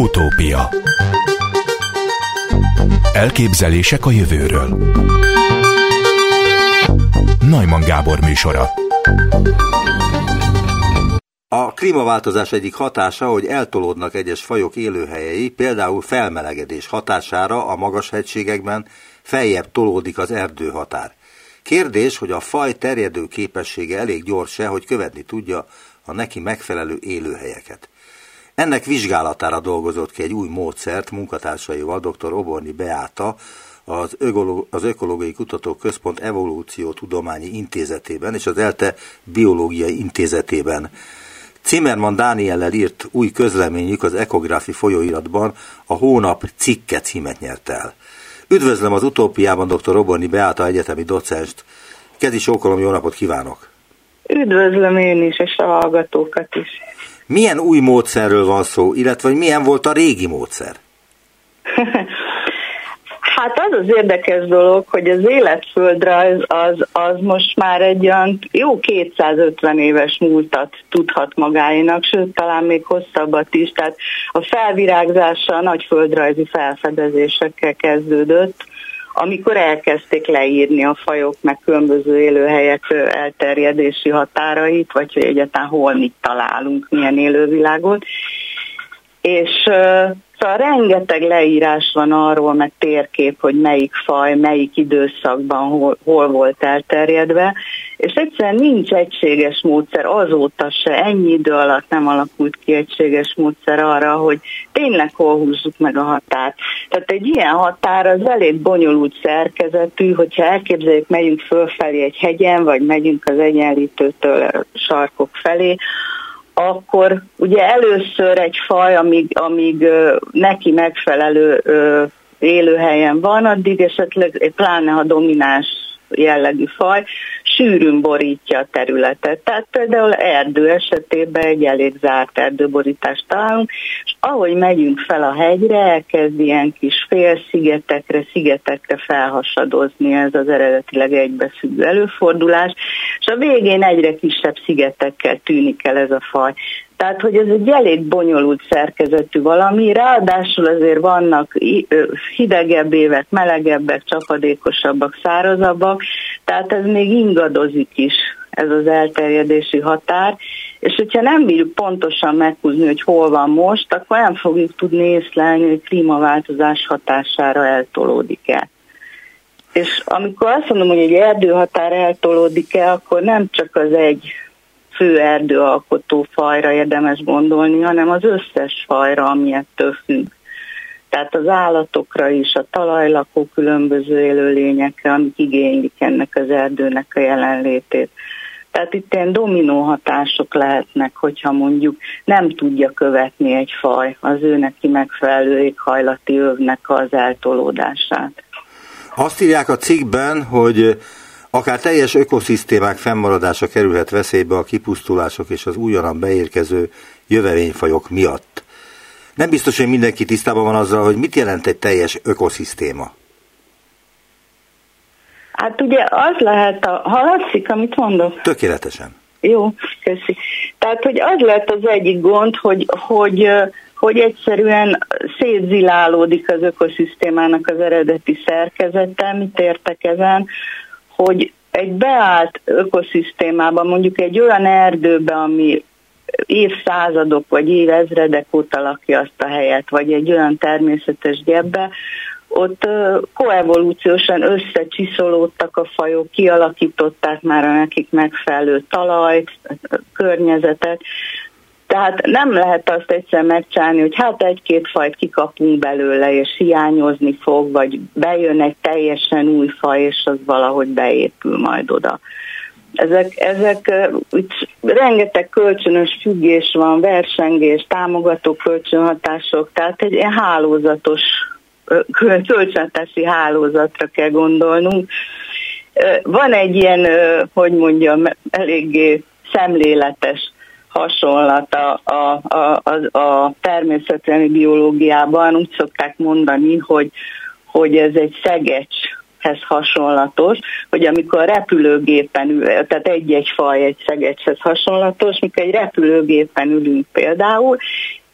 Utópia Elképzelések a jövőről Najman Gábor műsora a klímaváltozás egyik hatása, hogy eltolódnak egyes fajok élőhelyei, például felmelegedés hatására a magas hegységekben feljebb tolódik az erdőhatár. Kérdés, hogy a faj terjedő képessége elég gyors-e, hogy követni tudja a neki megfelelő élőhelyeket. Ennek vizsgálatára dolgozott ki egy új módszert munkatársaival dr. Oborni Beáta, az, az Ökológiai Kutatók Központ Evolúció Tudományi Intézetében és az ELTE Biológiai Intézetében. Zimmermann Dániellel írt új közleményük az Ekográfi folyóiratban a hónap cikke címet nyert el. Üdvözlöm az utópiában dr. Roborni Beáta egyetemi docenst. Kezi Sókolom, jó napot kívánok! Üdvözlöm én is, és a hallgatókat is. Milyen új módszerről van szó, illetve hogy milyen volt a régi módszer? Hát az az érdekes dolog, hogy az életföldrajz az, az most már egy olyan jó 250 éves múltat tudhat magáinak, sőt talán még hosszabbat is. Tehát a felvirágzása a nagy földrajzi felfedezésekkel kezdődött, amikor elkezdték leírni a fajok meg különböző élőhelyek elterjedési határait, vagy hogy egyáltalán hol mit találunk, milyen élővilágot. És Szóval rengeteg leírás van arról, meg térkép, hogy melyik faj, melyik időszakban hol, hol volt elterjedve, és egyszerűen nincs egységes módszer, azóta se, ennyi idő alatt nem alakult ki egységes módszer arra, hogy tényleg hol húzzuk meg a határt. Tehát egy ilyen határ az elég bonyolult szerkezetű, hogyha elképzeljük, megyünk fölfelé egy hegyen, vagy megyünk az egyenlítőtől sarkok felé, akkor ugye először egy faj, amíg, amíg neki megfelelő élőhelyen van, addig esetleg pláne a domináns jellegű faj, sűrűn borítja a területet. Tehát például erdő esetében egy elég zárt erdőborítást találunk, és ahogy megyünk fel a hegyre, elkezd ilyen kis félszigetekre, szigetekre felhasadozni ez az eredetileg egybefüggő előfordulás, és a végén egyre kisebb szigetekkel tűnik el ez a faj. Tehát, hogy ez egy elég bonyolult szerkezetű valami, ráadásul azért vannak hidegebb évek, melegebbek, csapadékosabbak, szárazabbak, tehát ez még ingadozik is, ez az elterjedési határ, és hogyha nem bírjuk pontosan meghúzni, hogy hol van most, akkor nem fogjuk tudni észlelni, hogy klímaváltozás hatására eltolódik el. És amikor azt mondom, hogy egy erdőhatár eltolódik el, akkor nem csak az egy fő erdőalkotó fajra érdemes gondolni, hanem az összes fajra, ami ettől függ. Tehát az állatokra is, a talajlakó különböző élőlényekre, amik igénylik ennek az erdőnek a jelenlétét. Tehát itt ilyen dominó hatások lehetnek, hogyha mondjuk nem tudja követni egy faj az ő neki megfelelő éghajlati övnek az eltolódását. Azt írják a cikkben, hogy Akár teljes ökoszisztémák fennmaradása kerülhet veszélybe a kipusztulások és az újonnan beérkező jövevényfajok miatt. Nem biztos, hogy mindenki tisztában van azzal, hogy mit jelent egy teljes ökoszisztéma. Hát ugye az lehet, a, hallatszik, amit mondok? Tökéletesen. Jó, köszi. Tehát, hogy az lett az egyik gond, hogy, hogy, hogy egyszerűen szétzilálódik az ökoszisztémának az eredeti szerkezete, mit értek ezen, hogy egy beállt ökoszisztémában, mondjuk egy olyan erdőbe, ami évszázadok vagy évezredek óta lakja azt a helyet, vagy egy olyan természetes gyebbe, ott koevolúciósan összecsiszolódtak a fajok, kialakították már a nekik megfelelő talajt, környezetet, tehát nem lehet azt egyszer megcsinálni, hogy hát egy-két fajt kikapunk belőle, és hiányozni fog, vagy bejön egy teljesen új faj, és az valahogy beépül majd oda. Ezek, ezek itt rengeteg kölcsönös függés van, versengés, támogató kölcsönhatások, tehát egy ilyen hálózatos, kölcsönhatási hálózatra kell gondolnunk. Van egy ilyen, hogy mondjam, eléggé szemléletes hasonlat a, a, a, a, a biológiában. Úgy szokták mondani, hogy, hogy ez egy szegecs hez hasonlatos, hogy amikor repülőgépen ül, tehát egy-egy faj egy szegecshez hasonlatos, mikor egy repülőgépen ülünk például,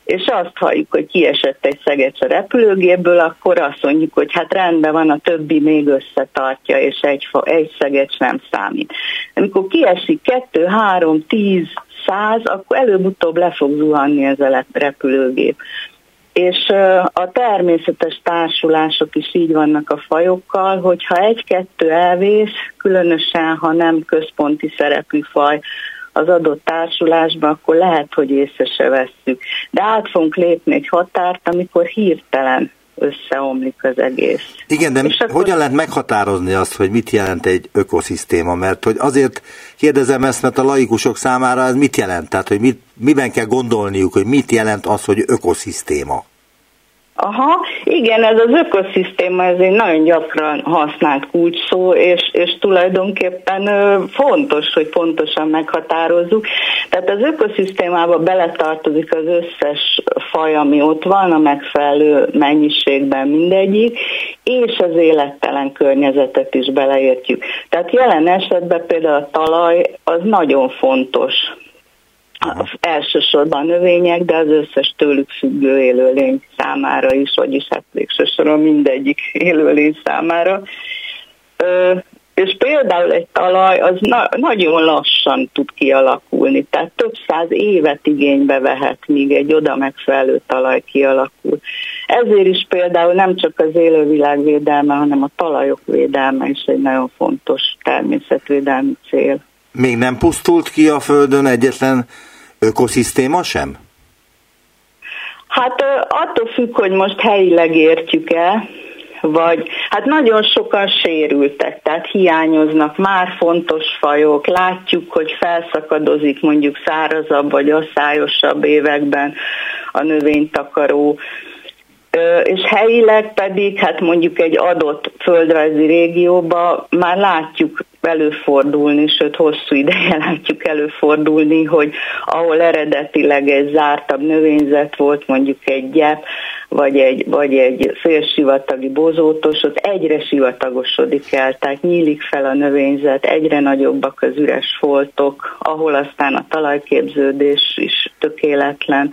és azt halljuk, hogy kiesett egy szegecs a repülőgépből, akkor azt mondjuk, hogy hát rendben van, a többi még összetartja, és egy, egy szegecs nem számít. Amikor kiesik kettő, három, tíz, száz, akkor előbb-utóbb le fog zuhanni ez a repülőgép. És a természetes társulások is így vannak a fajokkal, hogyha egy-kettő elvész, különösen ha nem központi szerepű faj, az adott társulásba, akkor lehet, hogy észre se vesszük. De át fogunk lépni egy határt, amikor hirtelen összeomlik az egész. Igen, de És hogyan akkor... lehet meghatározni azt, hogy mit jelent egy ökoszisztéma? Mert hogy azért kérdezem ezt, mert a laikusok számára ez mit jelent? Tehát, hogy mit, miben kell gondolniuk, hogy mit jelent az, hogy ökoszisztéma? Aha, igen, ez az ökoszisztéma, ez egy nagyon gyakran használt kulcsszó, és, és tulajdonképpen fontos, hogy pontosan meghatározzuk. Tehát az ökoszisztémába beletartozik az összes faj, ami ott van, a megfelelő mennyiségben mindegyik, és az élettelen környezetet is beleértjük. Tehát jelen esetben például a talaj az nagyon fontos elsősorban a növények, de az összes tőlük függő élőlény számára is, vagyis hát végsősorban mindegyik élőlény számára. Ö, és például egy talaj az na- nagyon lassan tud kialakulni, tehát több száz évet igénybe vehet, míg egy oda megfelelő talaj kialakul. Ezért is például nem csak az élővilág védelme, hanem a talajok védelme is egy nagyon fontos természetvédelmi cél. Még nem pusztult ki a Földön egyetlen ökoszisztéma sem? Hát attól függ, hogy most helyileg értjük-e, vagy hát nagyon sokan sérültek, tehát hiányoznak már fontos fajok, látjuk, hogy felszakadozik mondjuk szárazabb vagy asszályosabb években a növénytakaró, és helyileg pedig, hát mondjuk egy adott földrajzi régióba már látjuk előfordulni, sőt hosszú ideje látjuk előfordulni, hogy ahol eredetileg egy zártabb növényzet volt, mondjuk egy gyep, vagy egy, vagy egy félsivatagi bozótos, ott egyre sivatagosodik el, tehát nyílik fel a növényzet, egyre nagyobbak az üres foltok, ahol aztán a talajképződés is tökéletlen.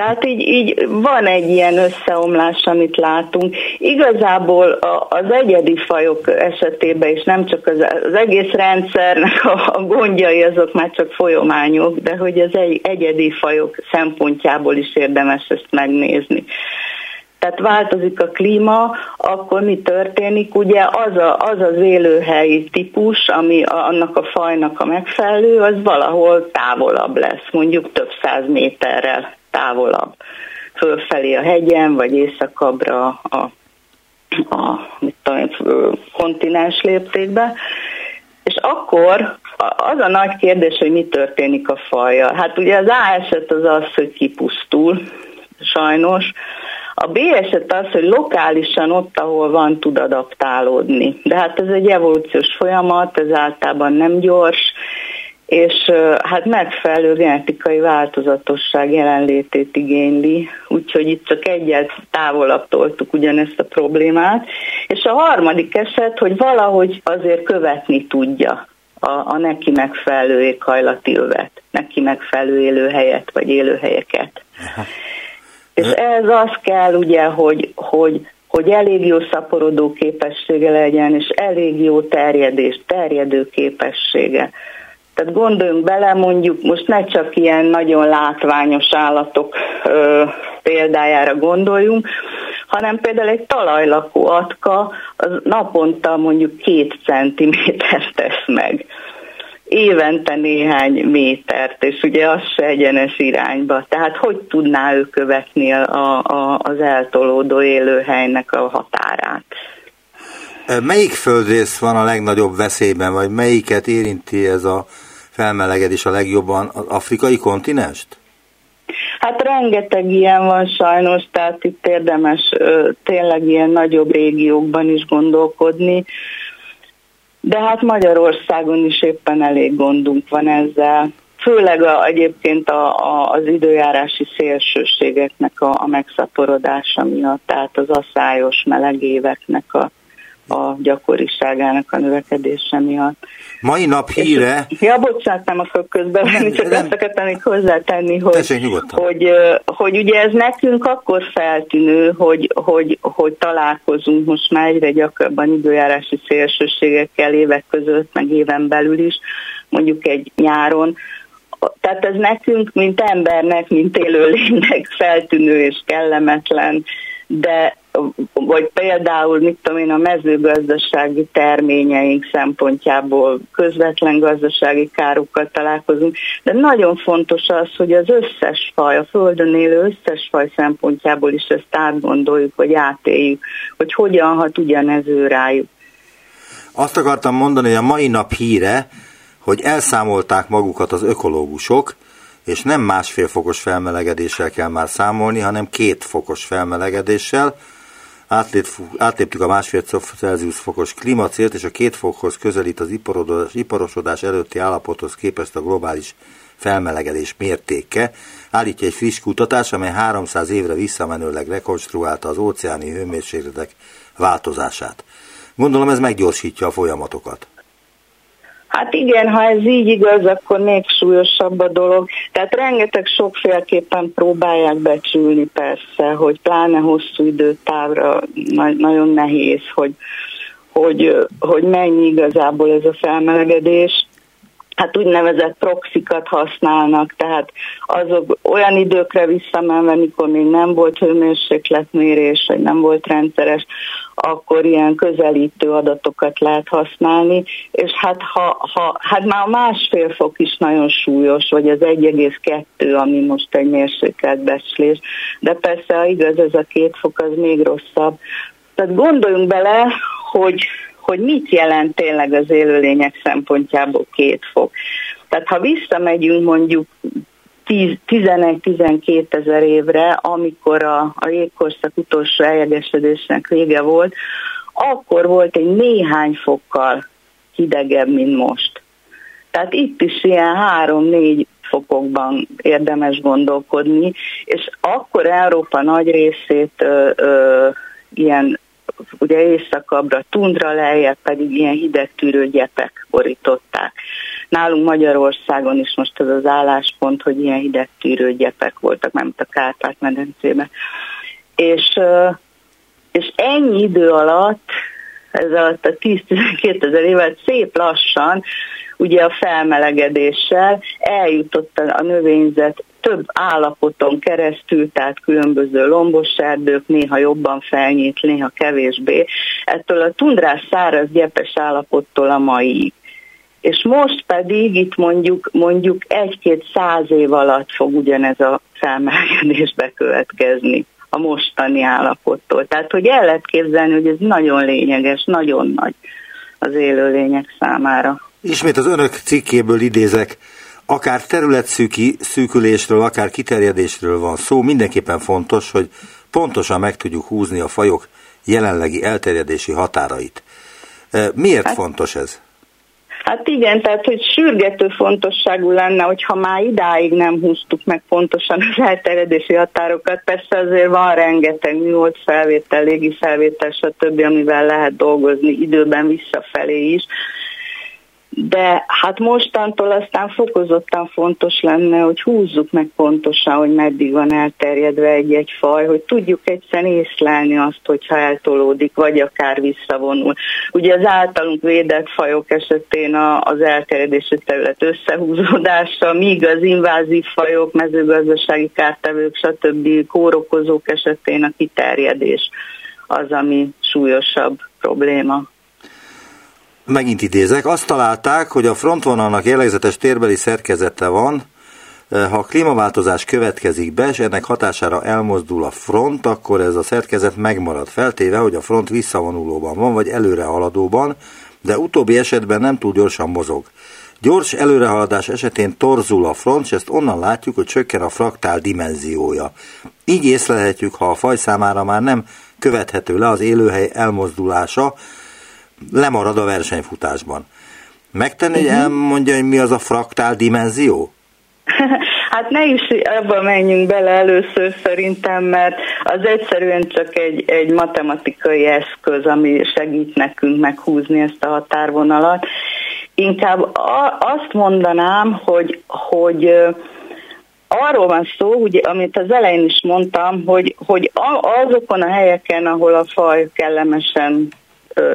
Tehát így, így van egy ilyen összeomlás, amit látunk. Igazából az egyedi fajok esetében is nem csak az, az egész rendszernek a, a gondjai azok már csak folyományok, de hogy az egy, egyedi fajok szempontjából is érdemes ezt megnézni. Tehát változik a klíma, akkor mi történik? Ugye az a, az, az élőhelyi típus, ami a, annak a fajnak a megfelelő, az valahol távolabb lesz, mondjuk több száz méterrel távolabb, fölfelé a hegyen, vagy északabbra a, a mit tudom, kontinens léptékbe. És akkor az a nagy kérdés, hogy mi történik a fajjal. Hát ugye az A eset az az, hogy kipusztul, sajnos. A B eset az, hogy lokálisan ott, ahol van, tud adaptálódni. De hát ez egy evolúciós folyamat, ez általában nem gyors, és hát megfelelő genetikai változatosság jelenlétét igényli, úgyhogy itt csak egyet távolabb toltuk ugyanezt a problémát. És a harmadik eset, hogy valahogy azért követni tudja a, a neki megfelelő éghajlati övet, neki megfelelő élőhelyet vagy élőhelyeket. Aha. És ez az kell ugye, hogy, hogy hogy elég jó szaporodó képessége legyen, és elég jó terjedés, terjedő képessége. Tehát gondoljunk bele, mondjuk most ne csak ilyen nagyon látványos állatok ö, példájára gondoljunk, hanem például egy talajlakó atka az naponta mondjuk két centimétert tesz meg évente néhány métert, és ugye az se egyenes irányba. Tehát hogy tudná ő követni a, a, az eltolódó élőhelynek a határát? Melyik földrész van a legnagyobb veszélyben, vagy melyiket érinti ez a felmelegedés a legjobban az afrikai kontinenst? Hát rengeteg ilyen van sajnos, tehát itt érdemes tényleg ilyen nagyobb régiókban is gondolkodni, de hát Magyarországon is éppen elég gondunk van ezzel. Főleg a, egyébként a, a, az időjárási szélsőségeknek a, a megszaporodása miatt, tehát az asszályos meleg éveknek a a gyakoriságának a növekedése miatt. Mai nap híre... És, ja, bocsánat, nem akarok közben, csak nem. azt akartam még hozzátenni, hogy, hogy, hogy ugye ez nekünk akkor feltűnő, hogy, hogy, hogy találkozunk most már egyre gyakrabban időjárási szélsőségekkel évek között, meg éven belül is, mondjuk egy nyáron, tehát ez nekünk, mint embernek, mint élőlénynek feltűnő és kellemetlen, de vagy például, mit tudom én, a mezőgazdasági terményeink szempontjából közvetlen gazdasági károkkal találkozunk, de nagyon fontos az, hogy az összes faj, a Földön élő összes faj szempontjából is ezt átgondoljuk, vagy átéljük, hogy hogyan hat ugyanez ő rájuk. Azt akartam mondani, hogy a mai nap híre, hogy elszámolták magukat az ökológusok, és nem másfél fokos felmelegedéssel kell már számolni, hanem két fokos felmelegedéssel. Átléptük a másfél Celsius fokos klímacélt, és a két fokhoz közelít az iparosodás előtti állapothoz képest a globális felmelegedés mértéke, állítja egy friss kutatás, amely 300 évre visszamenőleg rekonstruálta az óceáni hőmérsékletek változását. Gondolom ez meggyorsítja a folyamatokat. Hát igen, ha ez így igaz, akkor még súlyosabb a dolog. Tehát rengeteg sokféleképpen próbálják becsülni persze, hogy pláne hosszú időtávra nagyon nehéz, hogy, hogy, hogy mennyi igazából ez a felmelegedés hát úgynevezett proxikat használnak, tehát azok olyan időkre visszamenve, mikor még nem volt hőmérsékletmérés, vagy nem volt rendszeres, akkor ilyen közelítő adatokat lehet használni, és hát, ha, ha, hát már a másfél fok is nagyon súlyos, vagy az 1,2, ami most egy mérsékelt becslés, de persze, ha igaz, ez a két fok, az még rosszabb. Tehát gondoljunk bele, hogy hogy mit jelent tényleg az élőlények szempontjából két fok. Tehát ha visszamegyünk mondjuk 11-12 ezer évre, amikor a, a jégkorszak utolsó eljegesedésnek vége volt, akkor volt egy néhány fokkal hidegebb, mint most. Tehát itt is ilyen 3-4 fokokban érdemes gondolkodni, és akkor Európa nagy részét ö, ö, ilyen ugye északabbra tundra lejjebb pedig ilyen hidegtűrő gyepek borították. Nálunk Magyarországon is most az az álláspont, hogy ilyen hidegtűrő gyepek voltak, nem a Kárpát-medencében. És, és ennyi idő alatt, ez alatt a 10-12 ezer évet szép lassan, ugye a felmelegedéssel eljutott a növényzet több állapoton keresztül, tehát különböző lombos erdők, néha jobban felnyit, néha kevésbé, ettől a tundrás száraz gyepes állapottól a mai. És most pedig itt mondjuk, mondjuk egy-két száz év alatt fog ugyanez a felmelegedés bekövetkezni a mostani állapottól. Tehát, hogy el lehet képzelni, hogy ez nagyon lényeges, nagyon nagy az élőlények számára. Ismét az önök cikkéből idézek, akár területszűki szűkülésről, akár kiterjedésről van szó, mindenképpen fontos, hogy pontosan meg tudjuk húzni a fajok jelenlegi elterjedési határait. E, miért hát, fontos ez? Hát igen, tehát hogy sürgető fontosságú lenne, hogyha már idáig nem húztuk meg pontosan az elterjedési határokat. Persze azért van rengeteg műhold felvétel, légi felvétel, stb., amivel lehet dolgozni időben visszafelé is de hát mostantól aztán fokozottan fontos lenne, hogy húzzuk meg pontosan, hogy meddig van elterjedve egy-egy faj, hogy tudjuk egyszerűen észlelni azt, hogyha eltolódik, vagy akár visszavonul. Ugye az általunk védett fajok esetén az elterjedési terület összehúzódása, míg az invázív fajok, mezőgazdasági kártevők, stb. kórokozók esetén a kiterjedés az, ami súlyosabb probléma megint idézek, azt találták, hogy a frontvonalnak jellegzetes térbeli szerkezete van, ha a klímaváltozás következik be, és ennek hatására elmozdul a front, akkor ez a szerkezet megmarad, feltéve, hogy a front visszavonulóban van, vagy előre haladóban, de utóbbi esetben nem túl gyorsan mozog. Gyors előrehaladás esetén torzul a front, és ezt onnan látjuk, hogy csökken a fraktál dimenziója. Így észlelhetjük, ha a faj számára már nem követhető le az élőhely elmozdulása, lemarad a versenyfutásban. Megtenni, hogy uh-huh. elmondja, hogy mi az a fraktál dimenzió? Hát ne is ebbe menjünk bele először szerintem, mert az egyszerűen csak egy, egy matematikai eszköz, ami segít nekünk meghúzni ezt a határvonalat. Inkább azt mondanám, hogy, hogy arról van szó, ugye, amit az elején is mondtam, hogy, hogy azokon a helyeken, ahol a faj kellemesen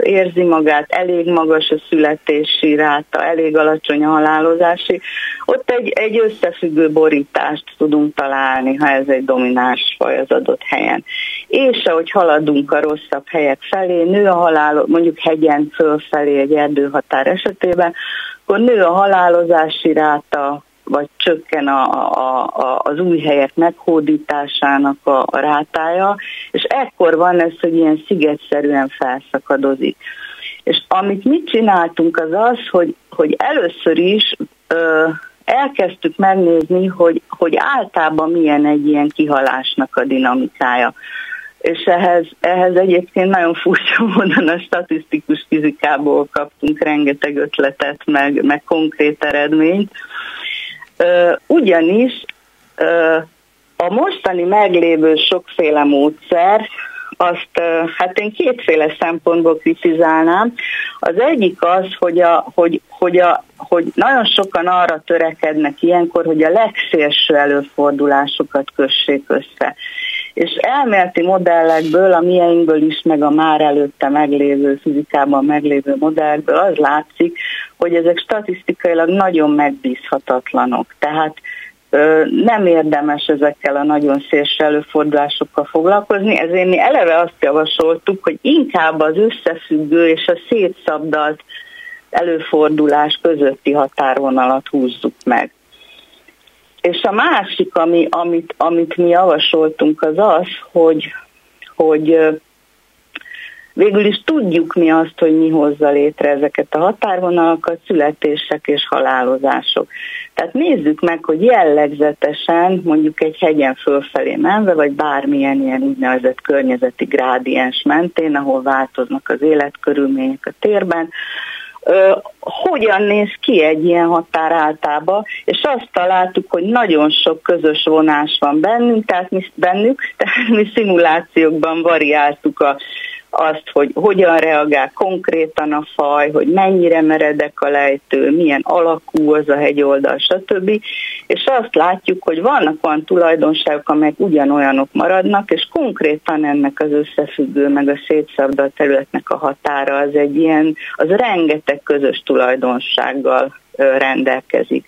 érzi magát, elég magas a születési ráta, elég alacsony a halálozási, ott egy, egy összefüggő borítást tudunk találni, ha ez egy domináns faj az adott helyen. És ahogy haladunk a rosszabb helyek felé, nő a halál, mondjuk hegyen fölfelé egy erdőhatár esetében, akkor nő a halálozási ráta, vagy csökken a, a, a, az új helyek meghódításának a, a rátája, és ekkor van ez, hogy ilyen szigetszerűen felszakadozik. És amit mit csináltunk az az, hogy, hogy először is ö, elkezdtük megnézni, hogy, hogy általában milyen egy ilyen kihalásnak a dinamikája. És ehhez, ehhez egyébként nagyon furcsa módon a statisztikus fizikából kaptunk rengeteg ötletet, meg, meg konkrét eredményt. Ugyanis a mostani meglévő sokféle módszer, azt hát én kétféle szempontból kritizálnám. Az egyik az, hogy, a, hogy, hogy, a, hogy nagyon sokan arra törekednek ilyenkor, hogy a legszélső előfordulásokat kössék össze. És elméleti modellekből, a mieinkből is, meg a már előtte meglévő, fizikában meglévő modellekből az látszik, hogy ezek statisztikailag nagyon megbízhatatlanok. Tehát nem érdemes ezekkel a nagyon szélső előfordulásokkal foglalkozni, ezért mi eleve azt javasoltuk, hogy inkább az összefüggő és a szétszabdalt előfordulás közötti határvonalat húzzuk meg. És a másik, ami, amit, amit mi javasoltunk, az az, hogy, hogy végül is tudjuk mi azt, hogy mi hozza létre ezeket a határvonalakat, születések és halálozások. Tehát nézzük meg, hogy jellegzetesen mondjuk egy hegyen fölfelé menve, vagy bármilyen ilyen úgynevezett környezeti grádiens mentén, ahol változnak az életkörülmények a térben, hogyan néz ki egy ilyen határ általában, és azt találtuk, hogy nagyon sok közös vonás van bennünk, tehát mi, bennük, tehát mi szimulációkban variáltuk a azt, hogy hogyan reagál konkrétan a faj, hogy mennyire meredek a lejtő, milyen alakú az a hegyoldal, stb. És azt látjuk, hogy vannak olyan tulajdonságok, amelyek ugyanolyanok maradnak, és konkrétan ennek az összefüggő, meg a szétszabdalt területnek a határa az egy ilyen, az rengeteg közös tulajdonsággal rendelkezik.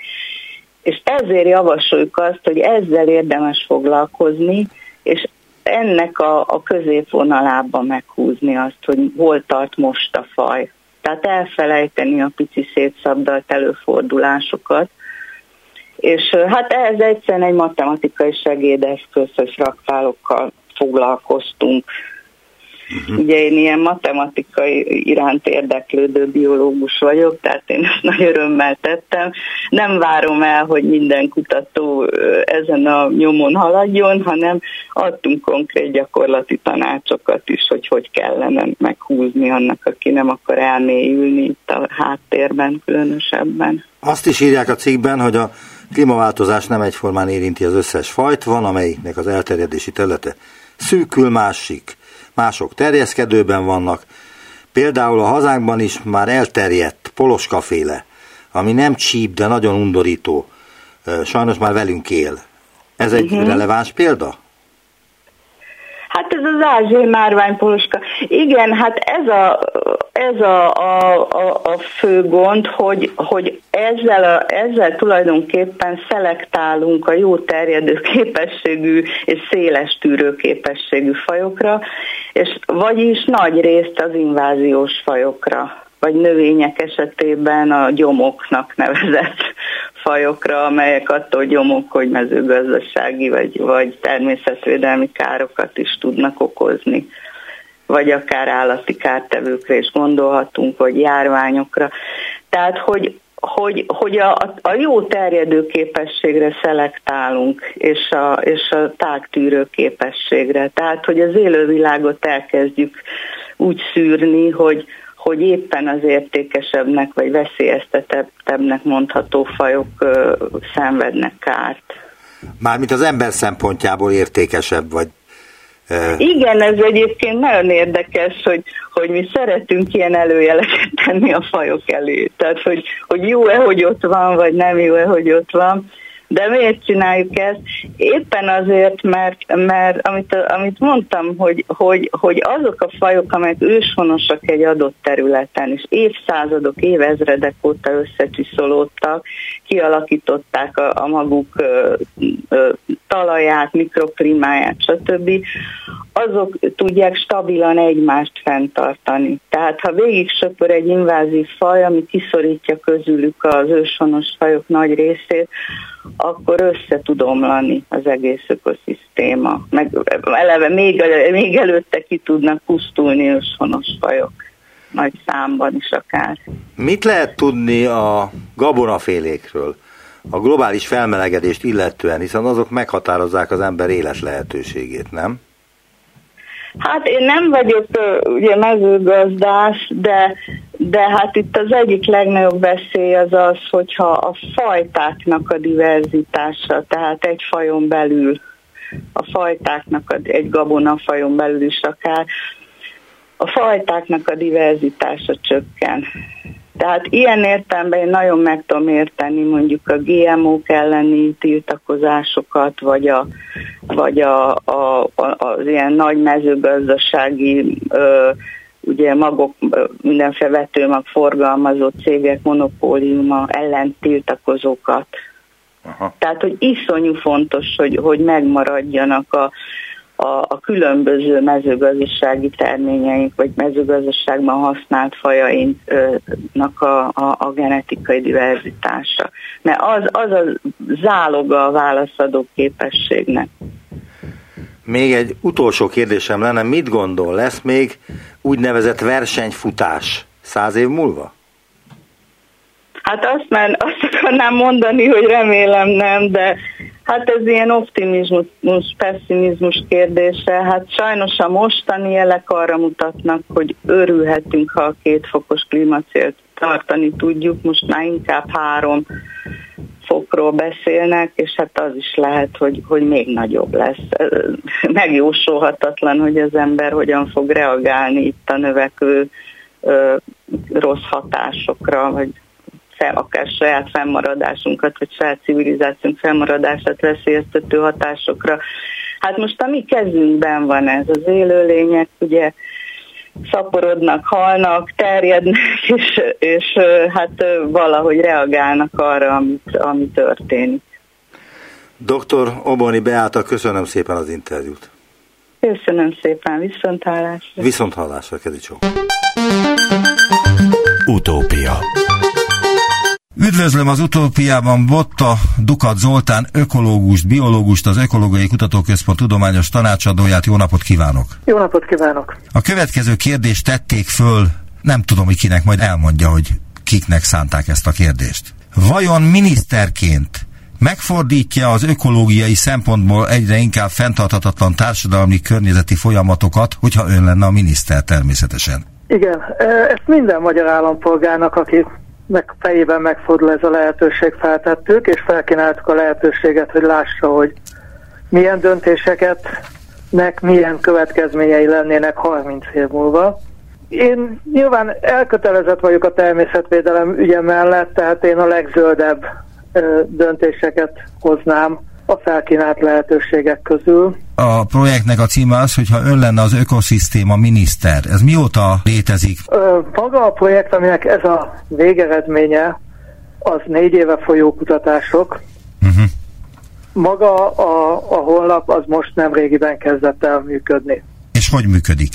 És ezért javasoljuk azt, hogy ezzel érdemes foglalkozni, és ennek a, a középvonalában meghúzni azt, hogy hol tart most a faj. Tehát elfelejteni a pici szétszabdalt előfordulásokat, és hát ehhez egyszerűen egy matematikai segédeszközös raktálokkal foglalkoztunk. Uh-huh. Ugye én ilyen matematikai iránt érdeklődő biológus vagyok, tehát én ezt nagy örömmel tettem. Nem várom el, hogy minden kutató ezen a nyomon haladjon, hanem adtunk konkrét gyakorlati tanácsokat is, hogy hogy kellene meghúzni annak, aki nem akar elmélyülni itt a háttérben különösebben. Azt is írják a cikkben, hogy a klímaváltozás nem egyformán érinti az összes fajt, van amelyiknek az elterjedési területe szűkül, másik mások terjeszkedőben vannak. Például a hazánkban is már elterjedt poloskaféle, ami nem csíp, de nagyon undorító. Sajnos már velünk él. Ez egy uh-huh. releváns példa? Hát ez az ázsiai márványpoloska. Igen, hát ez a, ez a, a, a, a fő gond, hogy, hogy ezzel, a, ezzel tulajdonképpen szelektálunk a jó terjedő képességű és széles tűrő képességű fajokra, és vagyis nagy részt az inváziós fajokra vagy növények esetében a gyomoknak nevezett fajokra, amelyek attól gyomok, hogy mezőgazdasági vagy, vagy természetvédelmi károkat is tudnak okozni vagy akár állati kártevőkre is gondolhatunk, vagy járványokra. Tehát, hogy, hogy, hogy a, a jó terjedő képességre szelektálunk, és a, és a tágtűrő képességre. Tehát, hogy az élővilágot elkezdjük úgy szűrni, hogy, hogy éppen az értékesebbnek vagy veszélyeztetettebbnek mondható fajok ö, szenvednek kárt. Mármint az ember szempontjából értékesebb, vagy igen, ez egyébként nagyon érdekes, hogy, hogy mi szeretünk ilyen előjeleket tenni a fajok elé. Tehát, hogy, hogy jó-e, hogy ott van, vagy nem jó-e, hogy ott van. De miért csináljuk ezt? Éppen azért, mert, mert amit, amit mondtam, hogy, hogy, hogy azok a fajok, amelyek őshonosak egy adott területen, és évszázadok, évezredek óta összecsiszolódtak, kialakították a, a maguk ö, ö, talaját, mikroklímáját, stb., azok tudják stabilan egymást fenntartani. Tehát ha végig söpör egy invázív faj, ami kiszorítja közülük az őshonos fajok nagy részét, akkor össze tud omlani az egész ökoszisztéma. Meg eleve még, még előtte ki tudnak pusztulni őshonos fajok nagy számban is akár. Mit lehet tudni a gabonafélékről? A globális felmelegedést illetően, hiszen azok meghatározzák az ember éles lehetőségét, nem? Hát én nem vagyok ugye mezőgazdász, de, de hát itt az egyik legnagyobb veszély az az, hogyha a fajtáknak a diverzitása, tehát egy fajon belül, a fajtáknak, egy gabonafajon belül is akár, a fajtáknak a diverzitása csökken. Tehát ilyen értelemben én nagyon meg tudom érteni mondjuk a GMO-k elleni tiltakozásokat, vagy, a, vagy a, a, az ilyen nagy mezőgazdasági ö, ugye magok, mindenféle vetőmag forgalmazó cégek monopóliuma ellen tiltakozókat. Aha. Tehát, hogy iszonyú fontos, hogy, hogy megmaradjanak a, a, a különböző mezőgazdasági terményeink, vagy mezőgazdaságban használt fajainknak a, a, a genetikai diverzitása. Mert az, az a záloga a válaszadó képességnek. Még egy utolsó kérdésem lenne, mit gondol, lesz még úgynevezett versenyfutás száz év múlva? Hát azt már azt akarnám mondani, hogy remélem nem, de Hát ez ilyen optimizmus, pessimizmus kérdése. Hát sajnos a mostani jelek arra mutatnak, hogy örülhetünk, ha a két fokos klímacélt tartani tudjuk. Most már inkább három fokról beszélnek, és hát az is lehet, hogy, hogy még nagyobb lesz. Megjósolhatatlan, hogy az ember hogyan fog reagálni itt a növekvő rossz hatásokra, vagy fel, akár saját fennmaradásunkat, vagy saját civilizációnk fennmaradását veszélyeztető hatásokra. Hát most a mi kezünkben van ez, az élőlények ugye szaporodnak, halnak, terjednek, és, és hát valahogy reagálnak arra, amit, ami történik. Dr. Oboni Beáta, köszönöm szépen az interjút. Köszönöm szépen, viszont hallásra. Viszont hallásra, Kedicsó. Utópia Üdvözlöm az utópiában Botta Dukat Zoltán, ökológust, biológust, az Ökológiai Kutatóközpont tudományos tanácsadóját. Jó napot kívánok! Jó napot kívánok! A következő kérdést tették föl, nem tudom, hogy kinek, majd elmondja, hogy kiknek szánták ezt a kérdést. Vajon miniszterként megfordítja az ökológiai szempontból egyre inkább fenntarthatatlan társadalmi környezeti folyamatokat, hogyha ön lenne a miniszter természetesen? Igen, ezt minden magyar állampolgárnak, aki meg fejében megfordul ez a lehetőség, feltettük, és felkínáltuk a lehetőséget, hogy lássa, hogy milyen döntéseket nek milyen következményei lennének 30 év múlva. Én nyilván elkötelezett vagyok a természetvédelem ügye mellett, tehát én a legzöldebb döntéseket hoznám a felkínált lehetőségek közül. A projektnek a címe az, hogyha ön lenne az ökoszisztéma miniszter. Ez mióta létezik? Ö, maga a projekt, aminek ez a végeredménye, az négy éve folyó kutatások. Uh-huh. Maga a, a honlap az most nem régiben kezdett el működni. És hogy működik?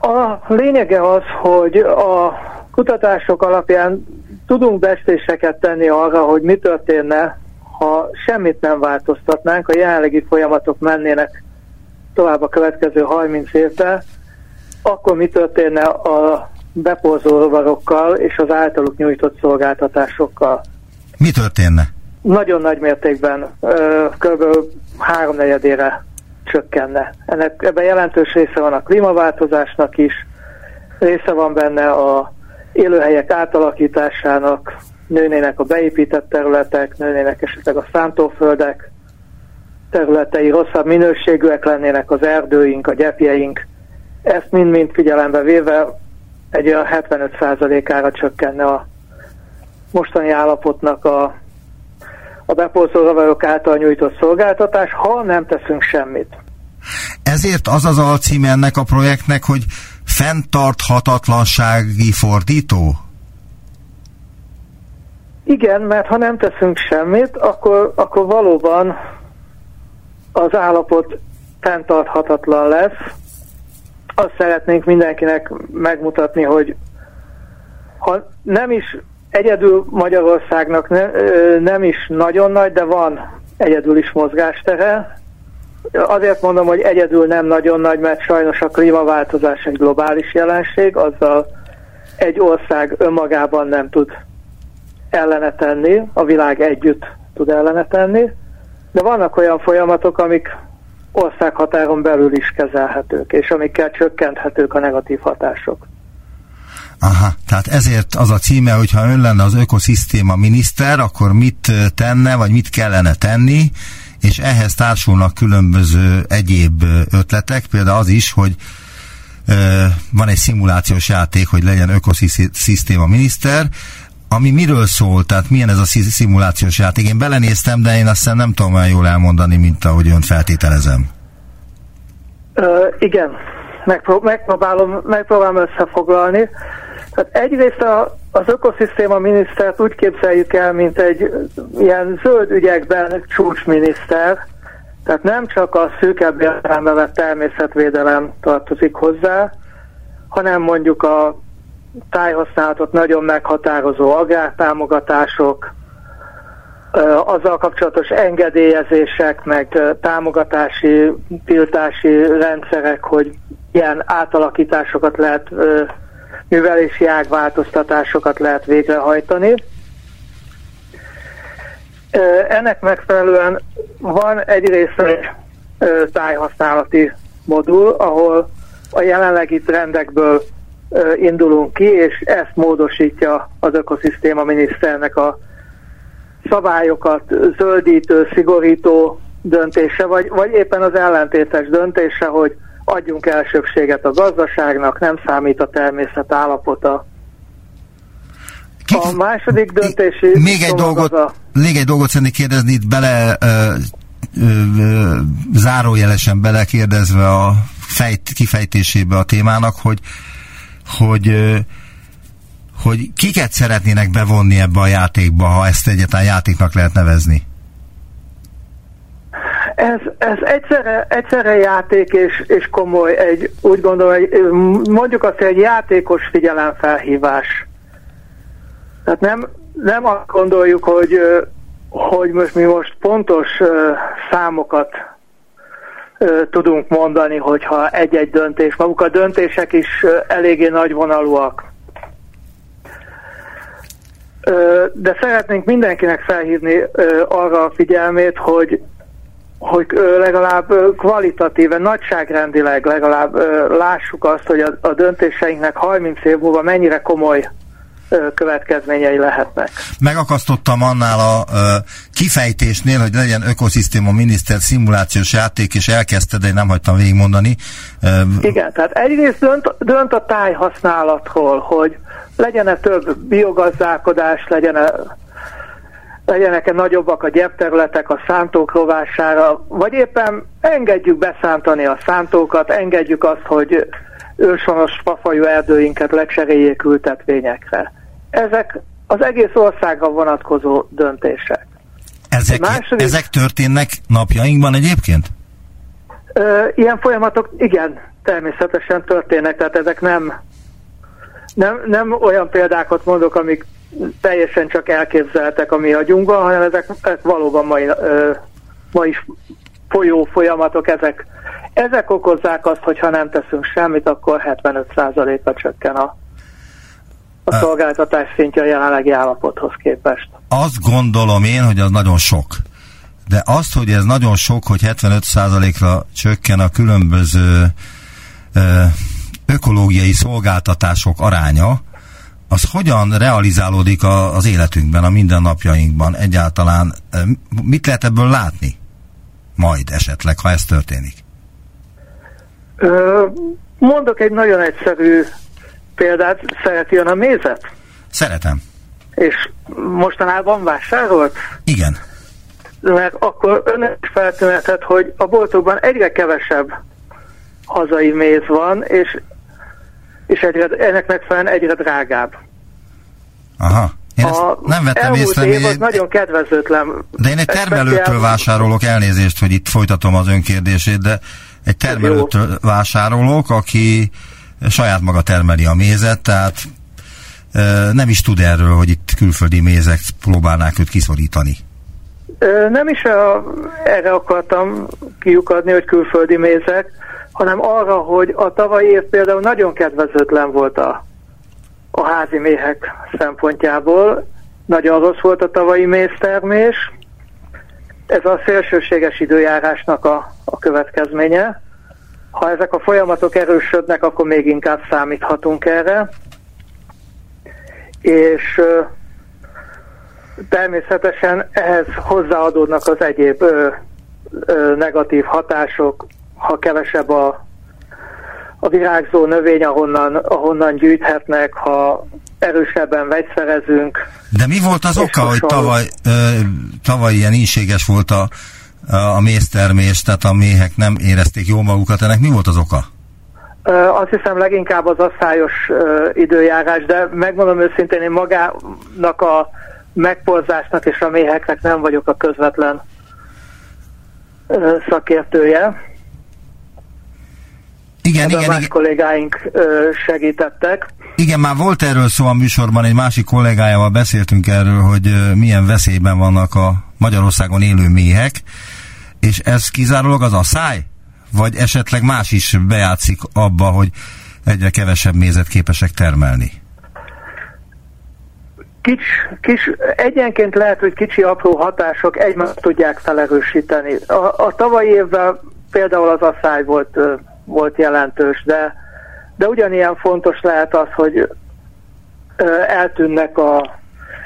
A lényege az, hogy a kutatások alapján tudunk bestéseket tenni arra, hogy mi történne, ha semmit nem változtatnánk, a jelenlegi folyamatok mennének tovább a következő 30 évben, akkor mi történne a beporzó rovarokkal és az általuk nyújtott szolgáltatásokkal? Mi történne? Nagyon nagy mértékben, kb. háromnegyedére csökkenne. Ennek, ebben jelentős része van a klímaváltozásnak is, része van benne a élőhelyek átalakításának, nőnének a beépített területek, nőnének esetleg a szántóföldek területei, rosszabb minőségűek lennének az erdőink, a gyepjeink. Ezt mind-mind figyelembe véve egy olyan 75%-ára csökkenne a mostani állapotnak a, a bepolszolóvajok által nyújtott szolgáltatás, ha nem teszünk semmit. Ezért az az alcím ennek a projektnek, hogy fenntarthatatlansági fordító? Igen, mert ha nem teszünk semmit, akkor, akkor valóban az állapot fenntarthatatlan lesz. Azt szeretnénk mindenkinek megmutatni, hogy ha nem is egyedül Magyarországnak ne, nem is nagyon nagy, de van egyedül is mozgástere. Azért mondom, hogy egyedül nem nagyon nagy, mert sajnos a klímaváltozás egy globális jelenség, azzal egy ország önmagában nem tud ellene tenni, a világ együtt tud ellene tenni, de vannak olyan folyamatok, amik országhatáron belül is kezelhetők, és amikkel csökkenthetők a negatív hatások. Aha, tehát ezért az a címe, hogyha ön lenne az ökoszisztéma miniszter, akkor mit tenne, vagy mit kellene tenni, és ehhez társulnak különböző egyéb ötletek, például az is, hogy van egy szimulációs játék, hogy legyen ökoszisztéma miniszter, ami miről szól, tehát milyen ez a szimulációs játék? Én belenéztem, de én azt nem tudom olyan jól elmondani, mint ahogy ön feltételezem. Uh, igen, Megpró- megpróbálom, megpróbálom összefoglalni. Tehát egyrészt a, az ökoszisztéma minisztert úgy képzeljük el, mint egy ilyen zöld ügyekben csúcsminiszter, tehát nem csak a szűkebb értelembe vett természetvédelem tartozik hozzá, hanem mondjuk a tájhasználatot nagyon meghatározó agrártámogatások, azzal kapcsolatos engedélyezések, meg támogatási, tiltási rendszerek, hogy ilyen átalakításokat lehet, művelési ágváltoztatásokat lehet végrehajtani. Ennek megfelelően van egyrészt egy tájhasználati modul, ahol a jelenlegi trendekből indulunk ki, és ezt módosítja az ökoszisztéma miniszternek a szabályokat zöldítő, szigorító döntése, vagy, vagy éppen az ellentétes döntése, hogy adjunk elsőbséget a gazdaságnak, nem számít a természet állapota. A második döntési... Még egy, dolgot, a... még egy dolgot szeretnék kérdezni, itt bele ö, ö, ö, zárójelesen belekérdezve a fejt, kifejtésébe a témának, hogy hogy hogy kiket szeretnének bevonni ebbe a játékba, ha ezt egyáltalán játéknak lehet nevezni? Ez, ez egyszerre, egyszerre játék és, és komoly, egy, úgy gondolom, egy, mondjuk azt, hogy egy játékos figyelemfelhívás. Tehát nem, nem azt gondoljuk, hogy, hogy most mi most pontos számokat tudunk mondani, hogyha egy-egy döntés, maguk a döntések is eléggé nagyvonalúak. De szeretnénk mindenkinek felhívni arra a figyelmét, hogy hogy legalább kvalitatíven, nagyságrendileg legalább lássuk azt, hogy a, a döntéseinknek 30 év múlva mennyire komoly következményei lehetnek. Megakasztottam annál a ö, kifejtésnél, hogy legyen ökoszisztéma miniszter szimulációs játék, és elkezdte, de én nem hagytam végigmondani. Igen, tehát egyrészt dönt, dönt a tájhasználatról, hogy legyen-e több biogazdálkodás, legyen-e legyenek-e nagyobbak a gyepterületek a szántók rovására, vagy éppen engedjük beszántani a szántókat, engedjük azt, hogy őshonos fafajú erdőinket lecseréljék ültetvényekre. Ezek az egész országra vonatkozó döntések. Ezek, második, ezek történnek napjainkban egyébként? Ö, ilyen folyamatok, igen, természetesen történnek, tehát ezek nem, nem, nem olyan példákat mondok, amik teljesen csak elképzeltek a mi agyunkban, hanem ezek, ezek valóban mai, ö, ma is folyó folyamatok, ezek ezek okozzák azt, hogy ha nem teszünk semmit, akkor 75%-a csökken a, a szolgáltatás szintje a jelenlegi állapothoz képest. Azt gondolom én, hogy az nagyon sok. De azt, hogy ez nagyon sok, hogy 75%-ra csökken a különböző ö, ökológiai szolgáltatások aránya, az hogyan realizálódik a, az életünkben, a mindennapjainkban egyáltalán? Mit lehet ebből látni? Majd esetleg, ha ez történik. Ö, mondok egy nagyon egyszerű példát. Szereti ön a mézet? Szeretem. És mostanában vásárolt? Igen. Mert akkor ön is feltűnhetett, hogy a boltokban egyre kevesebb hazai méz van, és, és egyre, ennek megfelelően egyre drágább. Aha. Én ezt a nem vettem észre. Év az nagyon kedvezőtlen. De én egy termelőtől vásárolok, elnézést, hogy itt folytatom az önkérdését, de egy termelőtől vásárolok, aki saját maga termeli a mézet, tehát nem is tud erről, hogy itt külföldi mézek próbálnák őt kiszorítani. Nem is erre akartam kiukadni, hogy külföldi mézek, hanem arra, hogy a tavalyi év például nagyon kedvezőtlen volt a, a házi méhek szempontjából. Nagyon rossz volt a tavalyi méztermés. Ez a szélsőséges időjárásnak a, a következménye. Ha ezek a folyamatok erősödnek, akkor még inkább számíthatunk erre. És természetesen ehhez hozzáadódnak az egyéb ö, ö, negatív hatások, ha kevesebb a, a virágzó növény, ahonnan, ahonnan gyűjthetnek, ha erősebben vegyszerezünk. De mi volt az oka, hogy tavaly, ö, tavaly ilyen ínséges volt a, a méztermés, tehát a méhek nem érezték jól magukat, ennek mi volt az oka? Azt hiszem leginkább az asszályos időjárás, de megmondom őszintén, én magának a megporzásnak és a méheknek nem vagyok a közvetlen szakértője. Igen, igen, más igen. kollégáink segítettek. Igen, már volt erről szó a műsorban, egy másik kollégájával beszéltünk erről, hogy milyen veszélyben vannak a Magyarországon élő méhek, és ez kizárólag az a száj? Vagy esetleg más is bejátszik abba, hogy egyre kevesebb mézet képesek termelni? Kis, kis, egyenként lehet, hogy kicsi apró hatások egymást tudják felerősíteni. A, a tavalyi évvel például az asszály volt, volt jelentős, de, de ugyanilyen fontos lehet az, hogy eltűnnek a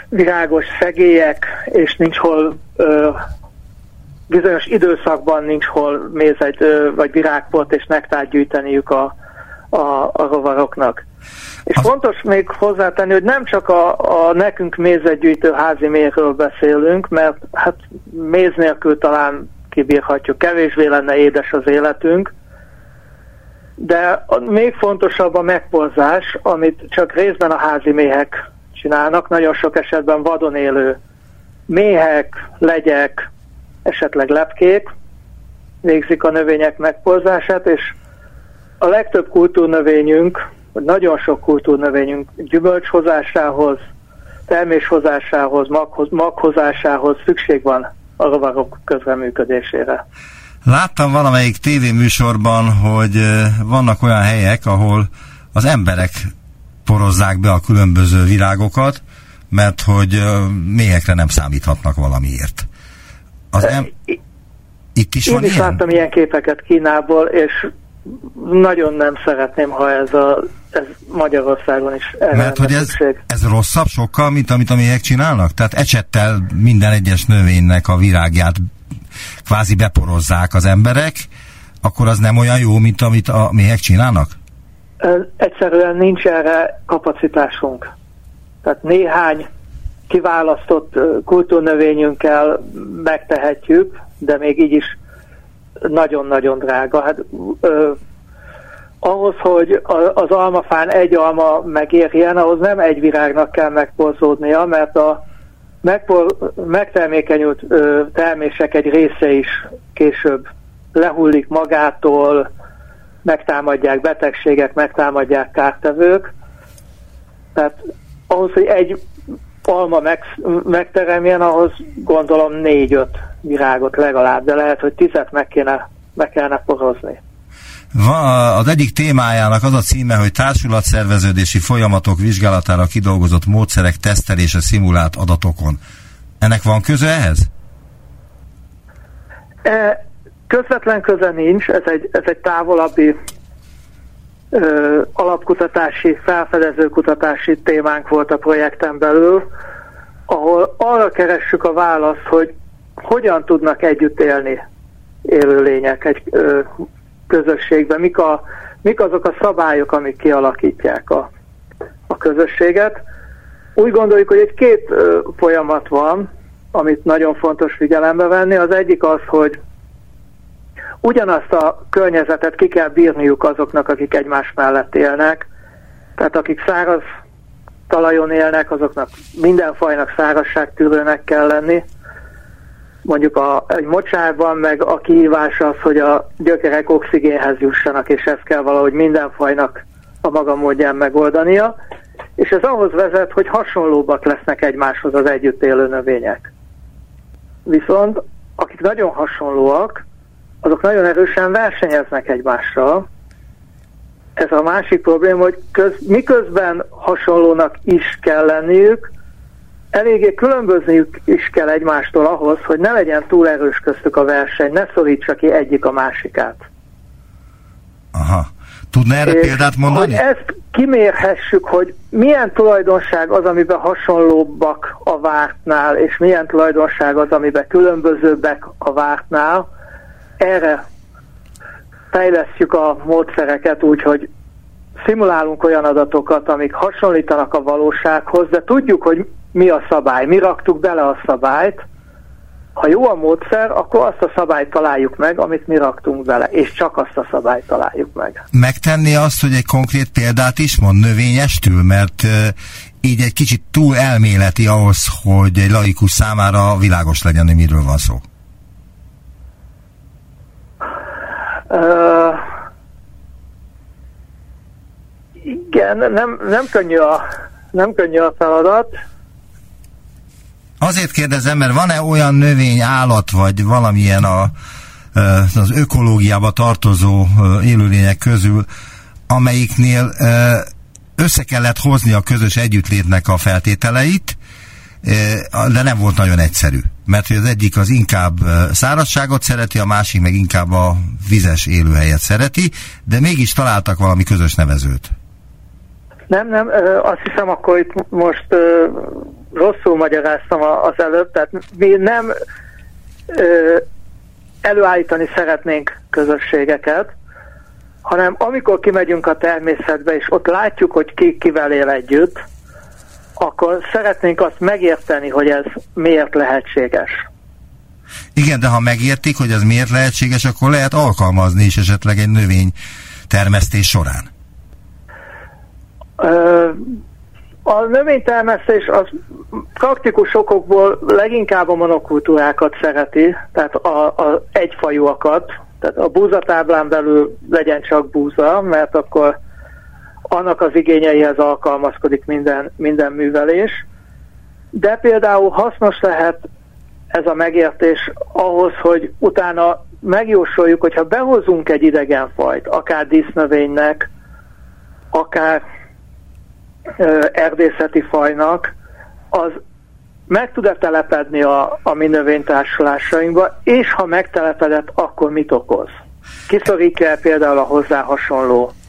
virágos szegélyek, és nincs hol bizonyos időszakban nincs hol mézegy vagy virágport és nektár gyűjteniük a, a, a rovaroknak. És az... fontos még hozzátenni, hogy nem csak a, a nekünk mézegyűjtő házi méhről beszélünk, mert hát méz nélkül talán kibírhatjuk, kevésbé lenne édes az életünk, de még fontosabb a megporzás, amit csak részben a házi méhek csinálnak, nagyon sok esetben vadon élő méhek, legyek, esetleg lepkék végzik a növények megporzását, és a legtöbb kultúrnövényünk, vagy nagyon sok kultúrnövényünk gyümölcshozásához, terméshozásához, maghoz, maghozásához szükség van a rovarok közreműködésére. Láttam valamelyik tévéműsorban, hogy vannak olyan helyek, ahol az emberek porozzák be a különböző virágokat, mert hogy méhekre nem számíthatnak valamiért. Az em... Itt is Én van is ilyen? láttam ilyen képeket Kínából, és nagyon nem szeretném, ha ez, a, ez Magyarországon is Mert hogy ez, ez rosszabb sokkal, mint amit a méhek csinálnak? Tehát ecsettel minden egyes növénynek a virágját kvázi beporozzák az emberek, akkor az nem olyan jó, mint amit a méhek csinálnak? Egyszerűen nincs erre kapacitásunk. Tehát néhány kiválasztott kultúrnövényünkkel megtehetjük, de még így is nagyon-nagyon drága. Hát, ö, ahhoz, hogy az almafán egy alma megérjen, ahhoz nem egy virágnak kell megporzódnia, mert a megpor, megtermékenyült ö, termések egy része is később lehullik magától, megtámadják betegségek, megtámadják kártevők. Tehát ahhoz, hogy egy alma meg, megteremjen, ahhoz gondolom négy-öt virágot legalább, de lehet, hogy tizet meg kéne, meg kellene porozni. Van, az egyik témájának az a címe, hogy társulatszerveződési folyamatok vizsgálatára kidolgozott módszerek tesztelése szimulált adatokon. Ennek van köze ehhez? E, közvetlen köze nincs, ez egy, ez egy távolabbi ö, alapkutatási, felfedező kutatási témánk volt a projekten belül, ahol arra keressük a választ, hogy hogyan tudnak együtt élni élőlények egy ö, közösségben, mik, a, mik azok a szabályok, amik kialakítják a, a közösséget. Úgy gondoljuk, hogy egy két ö, folyamat van, amit nagyon fontos figyelembe venni. Az egyik az, hogy ugyanazt a környezetet ki kell bírniuk azoknak, akik egymás mellett élnek. Tehát akik száraz talajon élnek, azoknak minden fajnak szárazságtűrőnek kell lenni. Mondjuk a, egy mocsárban meg a kihívás az, hogy a gyökerek oxigénhez jussanak, és ezt kell valahogy minden fajnak a maga módján megoldania. És ez ahhoz vezet, hogy hasonlóbbak lesznek egymáshoz az együtt élő növények. Viszont akik nagyon hasonlóak, azok nagyon erősen versenyeznek egymással. Ez a másik probléma, hogy köz, miközben hasonlónak is kell lenniük, eléggé különbözniük is kell egymástól ahhoz, hogy ne legyen túl erős köztük a verseny, ne szorítsa ki egyik a másikát. Aha. Tudna erre és példát mondani? Hogy ezt kimérhessük, hogy milyen tulajdonság az, amiben hasonlóbbak a vártnál, és milyen tulajdonság az, amiben különbözőbbek a vártnál, erre fejlesztjük a módszereket úgy, hogy szimulálunk olyan adatokat, amik hasonlítanak a valósághoz, de tudjuk, hogy mi a szabály. Mi raktuk bele a szabályt, ha jó a módszer, akkor azt a szabályt találjuk meg, amit mi raktunk bele, és csak azt a szabályt találjuk meg. Megtenni azt, hogy egy konkrét példát is mond növényestül, mert így egy kicsit túl elméleti ahhoz, hogy egy laikus számára világos legyen, hogy miről van szó. Igen, nem, nem, könnyű a, nem könnyű a feladat. Azért kérdezem, mert van-e olyan növény, állat, vagy valamilyen a, az ökológiába tartozó élőlények közül, amelyiknél össze kellett hozni a közös együttlétnek a feltételeit, de nem volt nagyon egyszerű. Mert hogy az egyik az inkább szárazságot szereti, a másik meg inkább a vizes élőhelyet szereti, de mégis találtak valami közös nevezőt. Nem, nem, azt hiszem akkor itt most rosszul magyaráztam az előbb, tehát mi nem előállítani szeretnénk közösségeket, hanem amikor kimegyünk a természetbe, és ott látjuk, hogy ki kivel él együtt, akkor szeretnénk azt megérteni, hogy ez miért lehetséges. Igen, de ha megértik, hogy ez miért lehetséges, akkor lehet alkalmazni is esetleg egy növény termesztés során. A növénytermesztés az praktikus okokból leginkább a monokultúrákat szereti, tehát a, a egyfajúakat, tehát a búzatáblán belül legyen csak búza, mert akkor annak az igényeihez alkalmazkodik minden, minden művelés. De például hasznos lehet ez a megértés ahhoz, hogy utána megjósoljuk, hogyha behozunk egy idegenfajt, akár dísznövénynek, akár erdészeti fajnak, az meg tud-e telepedni a, a mi növénytársulásainkba, és ha megtelepedett, akkor mit okoz? Kiszorítja például a hozzá hasonló ö,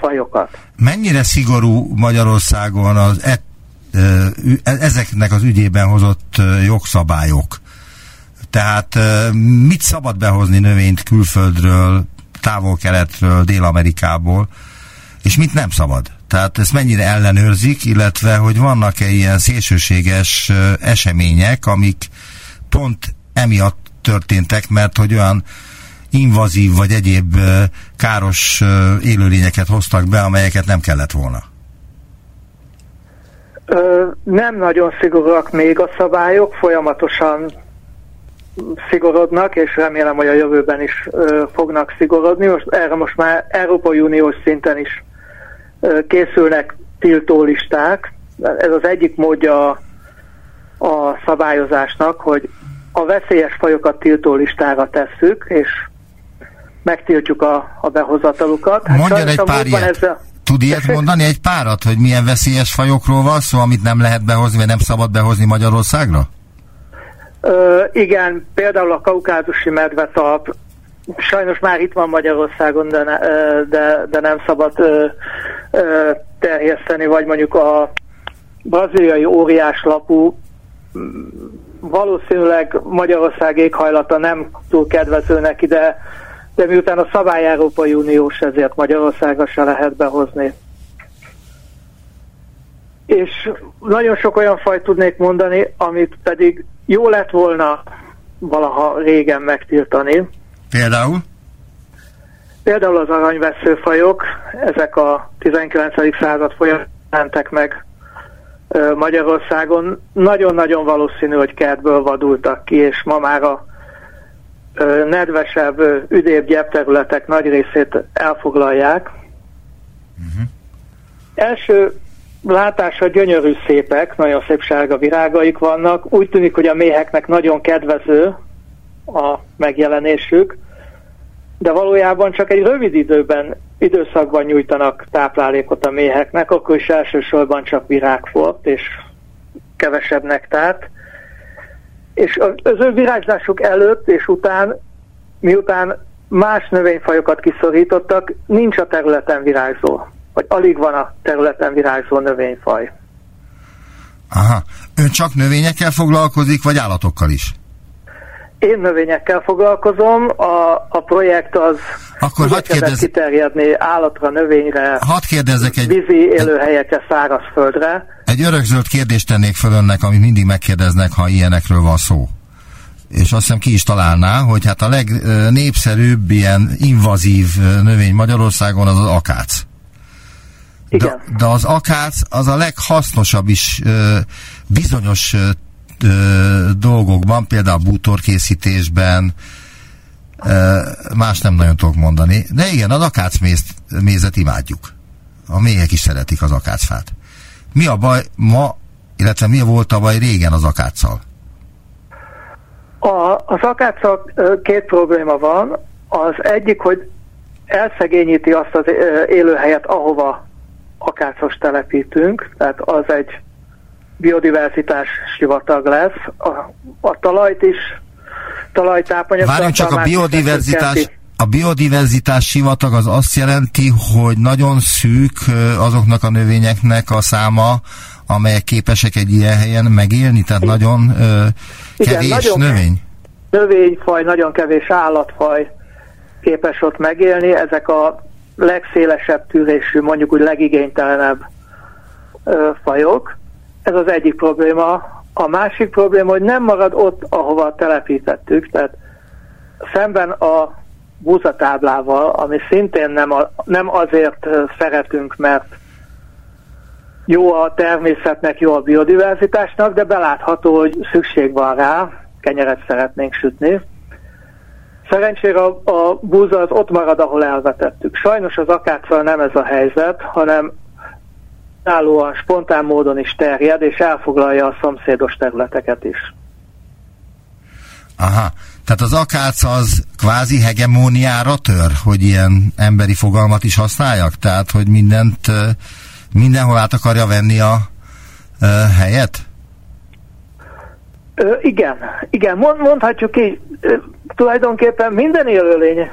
fajokat? Mennyire szigorú Magyarországon az e, e, ezeknek az ügyében hozott jogszabályok? Tehát mit szabad behozni növényt külföldről, távol-keletről, Dél-Amerikából, és mit nem szabad? Tehát ezt mennyire ellenőrzik, illetve hogy vannak-e ilyen szélsőséges események, amik pont emiatt történtek, mert hogy olyan invazív vagy egyéb káros élőlényeket hoztak be, amelyeket nem kellett volna? Ö, nem nagyon szigorúak még a szabályok, folyamatosan szigorodnak, és remélem, hogy a jövőben is ö, fognak szigorodni. Most erre most már Európai Uniós szinten is készülnek tiltólisták. Ez az egyik módja a szabályozásnak, hogy a veszélyes fajokat tiltólistára tesszük, és megtiltjuk a, a behozatalukat. Hát Mondjon egy pár ilyet. a... Tud ilyet mondani egy párat, hogy milyen veszélyes fajokról van szó, amit nem lehet behozni, vagy nem szabad behozni Magyarországra? Ö, igen, például a kaukázusi medvetalp sajnos már itt van Magyarországon, de, ne, de, de nem szabad terjeszteni, vagy mondjuk a braziliai óriás lapú valószínűleg Magyarország éghajlata nem túl kedvező neki, de, de miután a szabály Európai Uniós, ezért Magyarországra se lehet behozni. És nagyon sok olyan fajt tudnék mondani, amit pedig jó lett volna valaha régen megtiltani. Például? Például az aranyveszőfajok, ezek a 19. század folyamán mentek meg Magyarországon. Nagyon-nagyon valószínű, hogy kertből vadultak ki, és ma már a nedvesebb, üdébb gyepterületek nagy részét elfoglalják. Uh-huh. Első látásra gyönyörű szépek, nagyon szép sárga virágaik vannak. Úgy tűnik, hogy a méheknek nagyon kedvező a megjelenésük, de valójában csak egy rövid időben, időszakban nyújtanak táplálékot a méheknek, akkor is elsősorban csak virágfort és kevesebb nektárt. És az ő virágzásuk előtt és után, miután más növényfajokat kiszorítottak, nincs a területen virágzó, vagy alig van a területen virágzó növényfaj. Aha. Ön csak növényekkel foglalkozik, vagy állatokkal is? Én növényekkel foglalkozom, a, a projekt az Akkor hadd kérdez... kiterjedni állatra, növényre, hadd kérdezzek egy... vízi élőhelyekre, szárazföldre. Egy örökzöld kérdést tennék föl önnek, amit mindig megkérdeznek, ha ilyenekről van szó. És azt hiszem ki is találná, hogy hát a legnépszerűbb ilyen invazív növény Magyarországon az az akác. Igen. De, de az akác az a leghasznosabb is bizonyos ö, dolgokban, például bútorkészítésben, ö, más nem nagyon tudok mondani. De igen, az akácmézet imádjuk. A méhek is szeretik az akácfát. Mi a baj ma, illetve mi volt a baj régen az akáccal? A, az akáccal két probléma van. Az egyik, hogy elszegényíti azt az élőhelyet, ahova akácos telepítünk, tehát az egy biodiverzitás sivatag lesz. A, a talajt is, talajtápanyag... Várjunk csak a biodiverzitás, a biodiverzitás sivatag az azt jelenti, hogy nagyon szűk azoknak a növényeknek a száma, amelyek képesek egy ilyen helyen megélni, tehát nagyon ö, kevés Igen, nagyon növény. Növényfaj, nagyon kevés állatfaj képes ott megélni, ezek a legszélesebb tűrésű, mondjuk úgy legigénytelenebb ö, fajok. Ez az egyik probléma. A másik probléma, hogy nem marad ott, ahova telepítettük, tehát szemben a búzatáblával, ami szintén nem, a, nem azért szeretünk, mert jó a természetnek, jó a biodiverzitásnak, de belátható, hogy szükség van rá, kenyeret szeretnénk sütni. Szerencsére a, a búza az ott marad, ahol elvetettük. Sajnos az akáccal nem ez a helyzet, hanem állóan spontán módon is terjed, és elfoglalja a szomszédos területeket is. Aha, tehát az akác az kvázi hegemóniára tör, hogy ilyen emberi fogalmat is használjak? Tehát, hogy mindent, mindenhol át akarja venni a, a helyet? Ö, igen, igen, mondhatjuk így, tulajdonképpen minden élőlény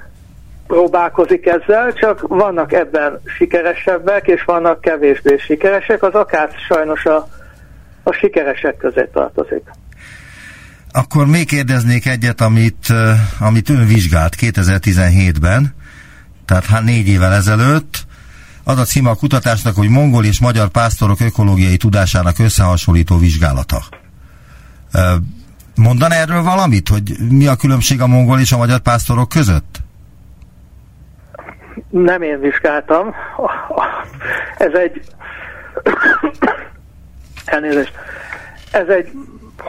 próbálkozik ezzel, csak vannak ebben sikeresebbek, és vannak kevésbé sikeresek. Az akár sajnos a, a sikeresek közé tartozik. Akkor még kérdeznék egyet, amit, amit ön vizsgált 2017-ben, tehát hát négy évvel ezelőtt. Az a címe a kutatásnak, hogy mongol és magyar pásztorok ökológiai tudásának összehasonlító vizsgálata. Mondan erről valamit, hogy mi a különbség a mongol és a magyar pásztorok között? Nem én vizsgáltam. Ez egy... Elnézést. Ez egy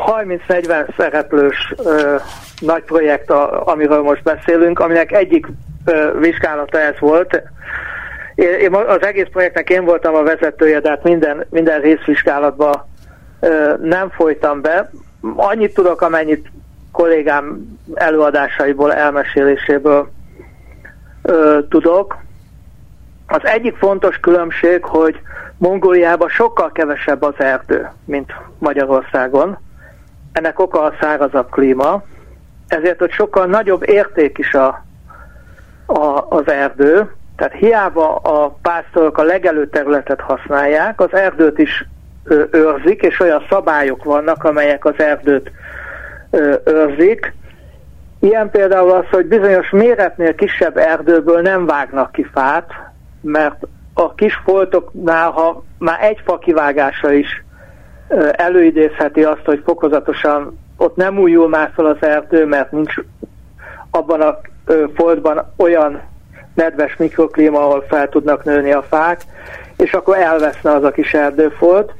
30-40 szereplős ö, nagy projekt, a, amiről most beszélünk, aminek egyik ö, vizsgálata ez volt. Én, én az egész projektnek én voltam a vezetője, de hát minden, minden részvizsgálatba ö, nem folytam be. Annyit tudok, amennyit kollégám előadásaiból, elmeséléséből ö, tudok. Az egyik fontos különbség, hogy Mongóliában sokkal kevesebb az erdő, mint Magyarországon. Ennek oka a szárazabb klíma, ezért hogy sokkal nagyobb érték is a, a, az erdő, tehát hiába a pásztorok a legelő területet használják, az erdőt is őrzik, és olyan szabályok vannak, amelyek az erdőt őrzik. Ilyen például az, hogy bizonyos méretnél kisebb erdőből nem vágnak ki fát, mert a kis foltoknál, ha már egy fa kivágása is előidézheti azt, hogy fokozatosan ott nem újul már fel az erdő, mert nincs abban a foltban olyan nedves mikroklíma, ahol fel tudnak nőni a fák, és akkor elveszne az a kis erdőfolt.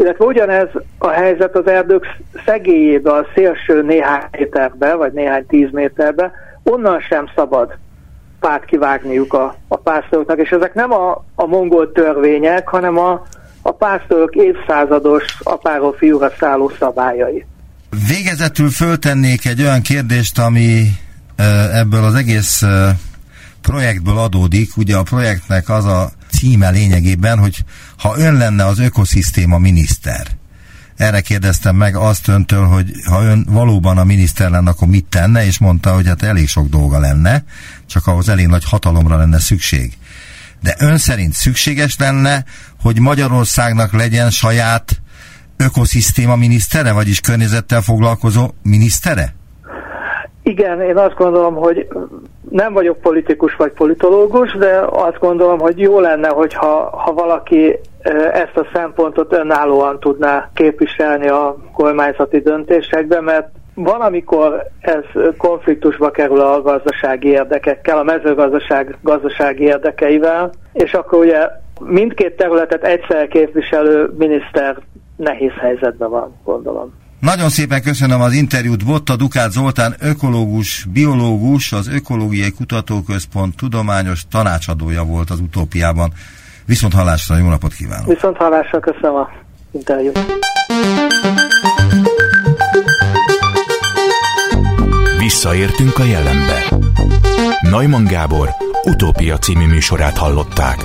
Illetve ugyanez a helyzet az erdők szegélyébe, a szélső néhány méterbe, vagy néhány tíz méterbe, onnan sem szabad fát kivágniuk a, a pásztoroknak, és ezek nem a, a mongol törvények, hanem a, a pásztorok évszázados apáról fiúra szálló szabályai. Végezetül föltennék egy olyan kérdést, ami ebből az egész projektből adódik. Ugye a projektnek az a címe lényegében, hogy ha ön lenne az ökoszisztéma miniszter, erre kérdeztem meg azt öntől, hogy ha ön valóban a miniszter lenne, akkor mit tenne, és mondta, hogy hát elég sok dolga lenne, csak ahhoz elég nagy hatalomra lenne szükség. De ön szerint szükséges lenne, hogy Magyarországnak legyen saját ökoszisztéma minisztere, vagyis környezettel foglalkozó minisztere? Igen, én azt gondolom, hogy nem vagyok politikus vagy politológus, de azt gondolom, hogy jó lenne, hogyha ha valaki ezt a szempontot önállóan tudná képviselni a kormányzati döntésekbe, mert van, amikor ez konfliktusba kerül a gazdasági érdekekkel, a mezőgazdaság gazdasági érdekeivel, és akkor ugye mindkét területet egyszer képviselő miniszter nehéz helyzetben van, gondolom. Nagyon szépen köszönöm az interjút. Botta Dukát Zoltán, ökológus, biológus, az Ökológiai Kutatóközpont tudományos tanácsadója volt az utópiában. Viszont hallásra, jó napot kívánok! Viszont hallásra, köszönöm a interjút. Visszaértünk a jelenbe. Neumann Gábor utópia című műsorát hallották.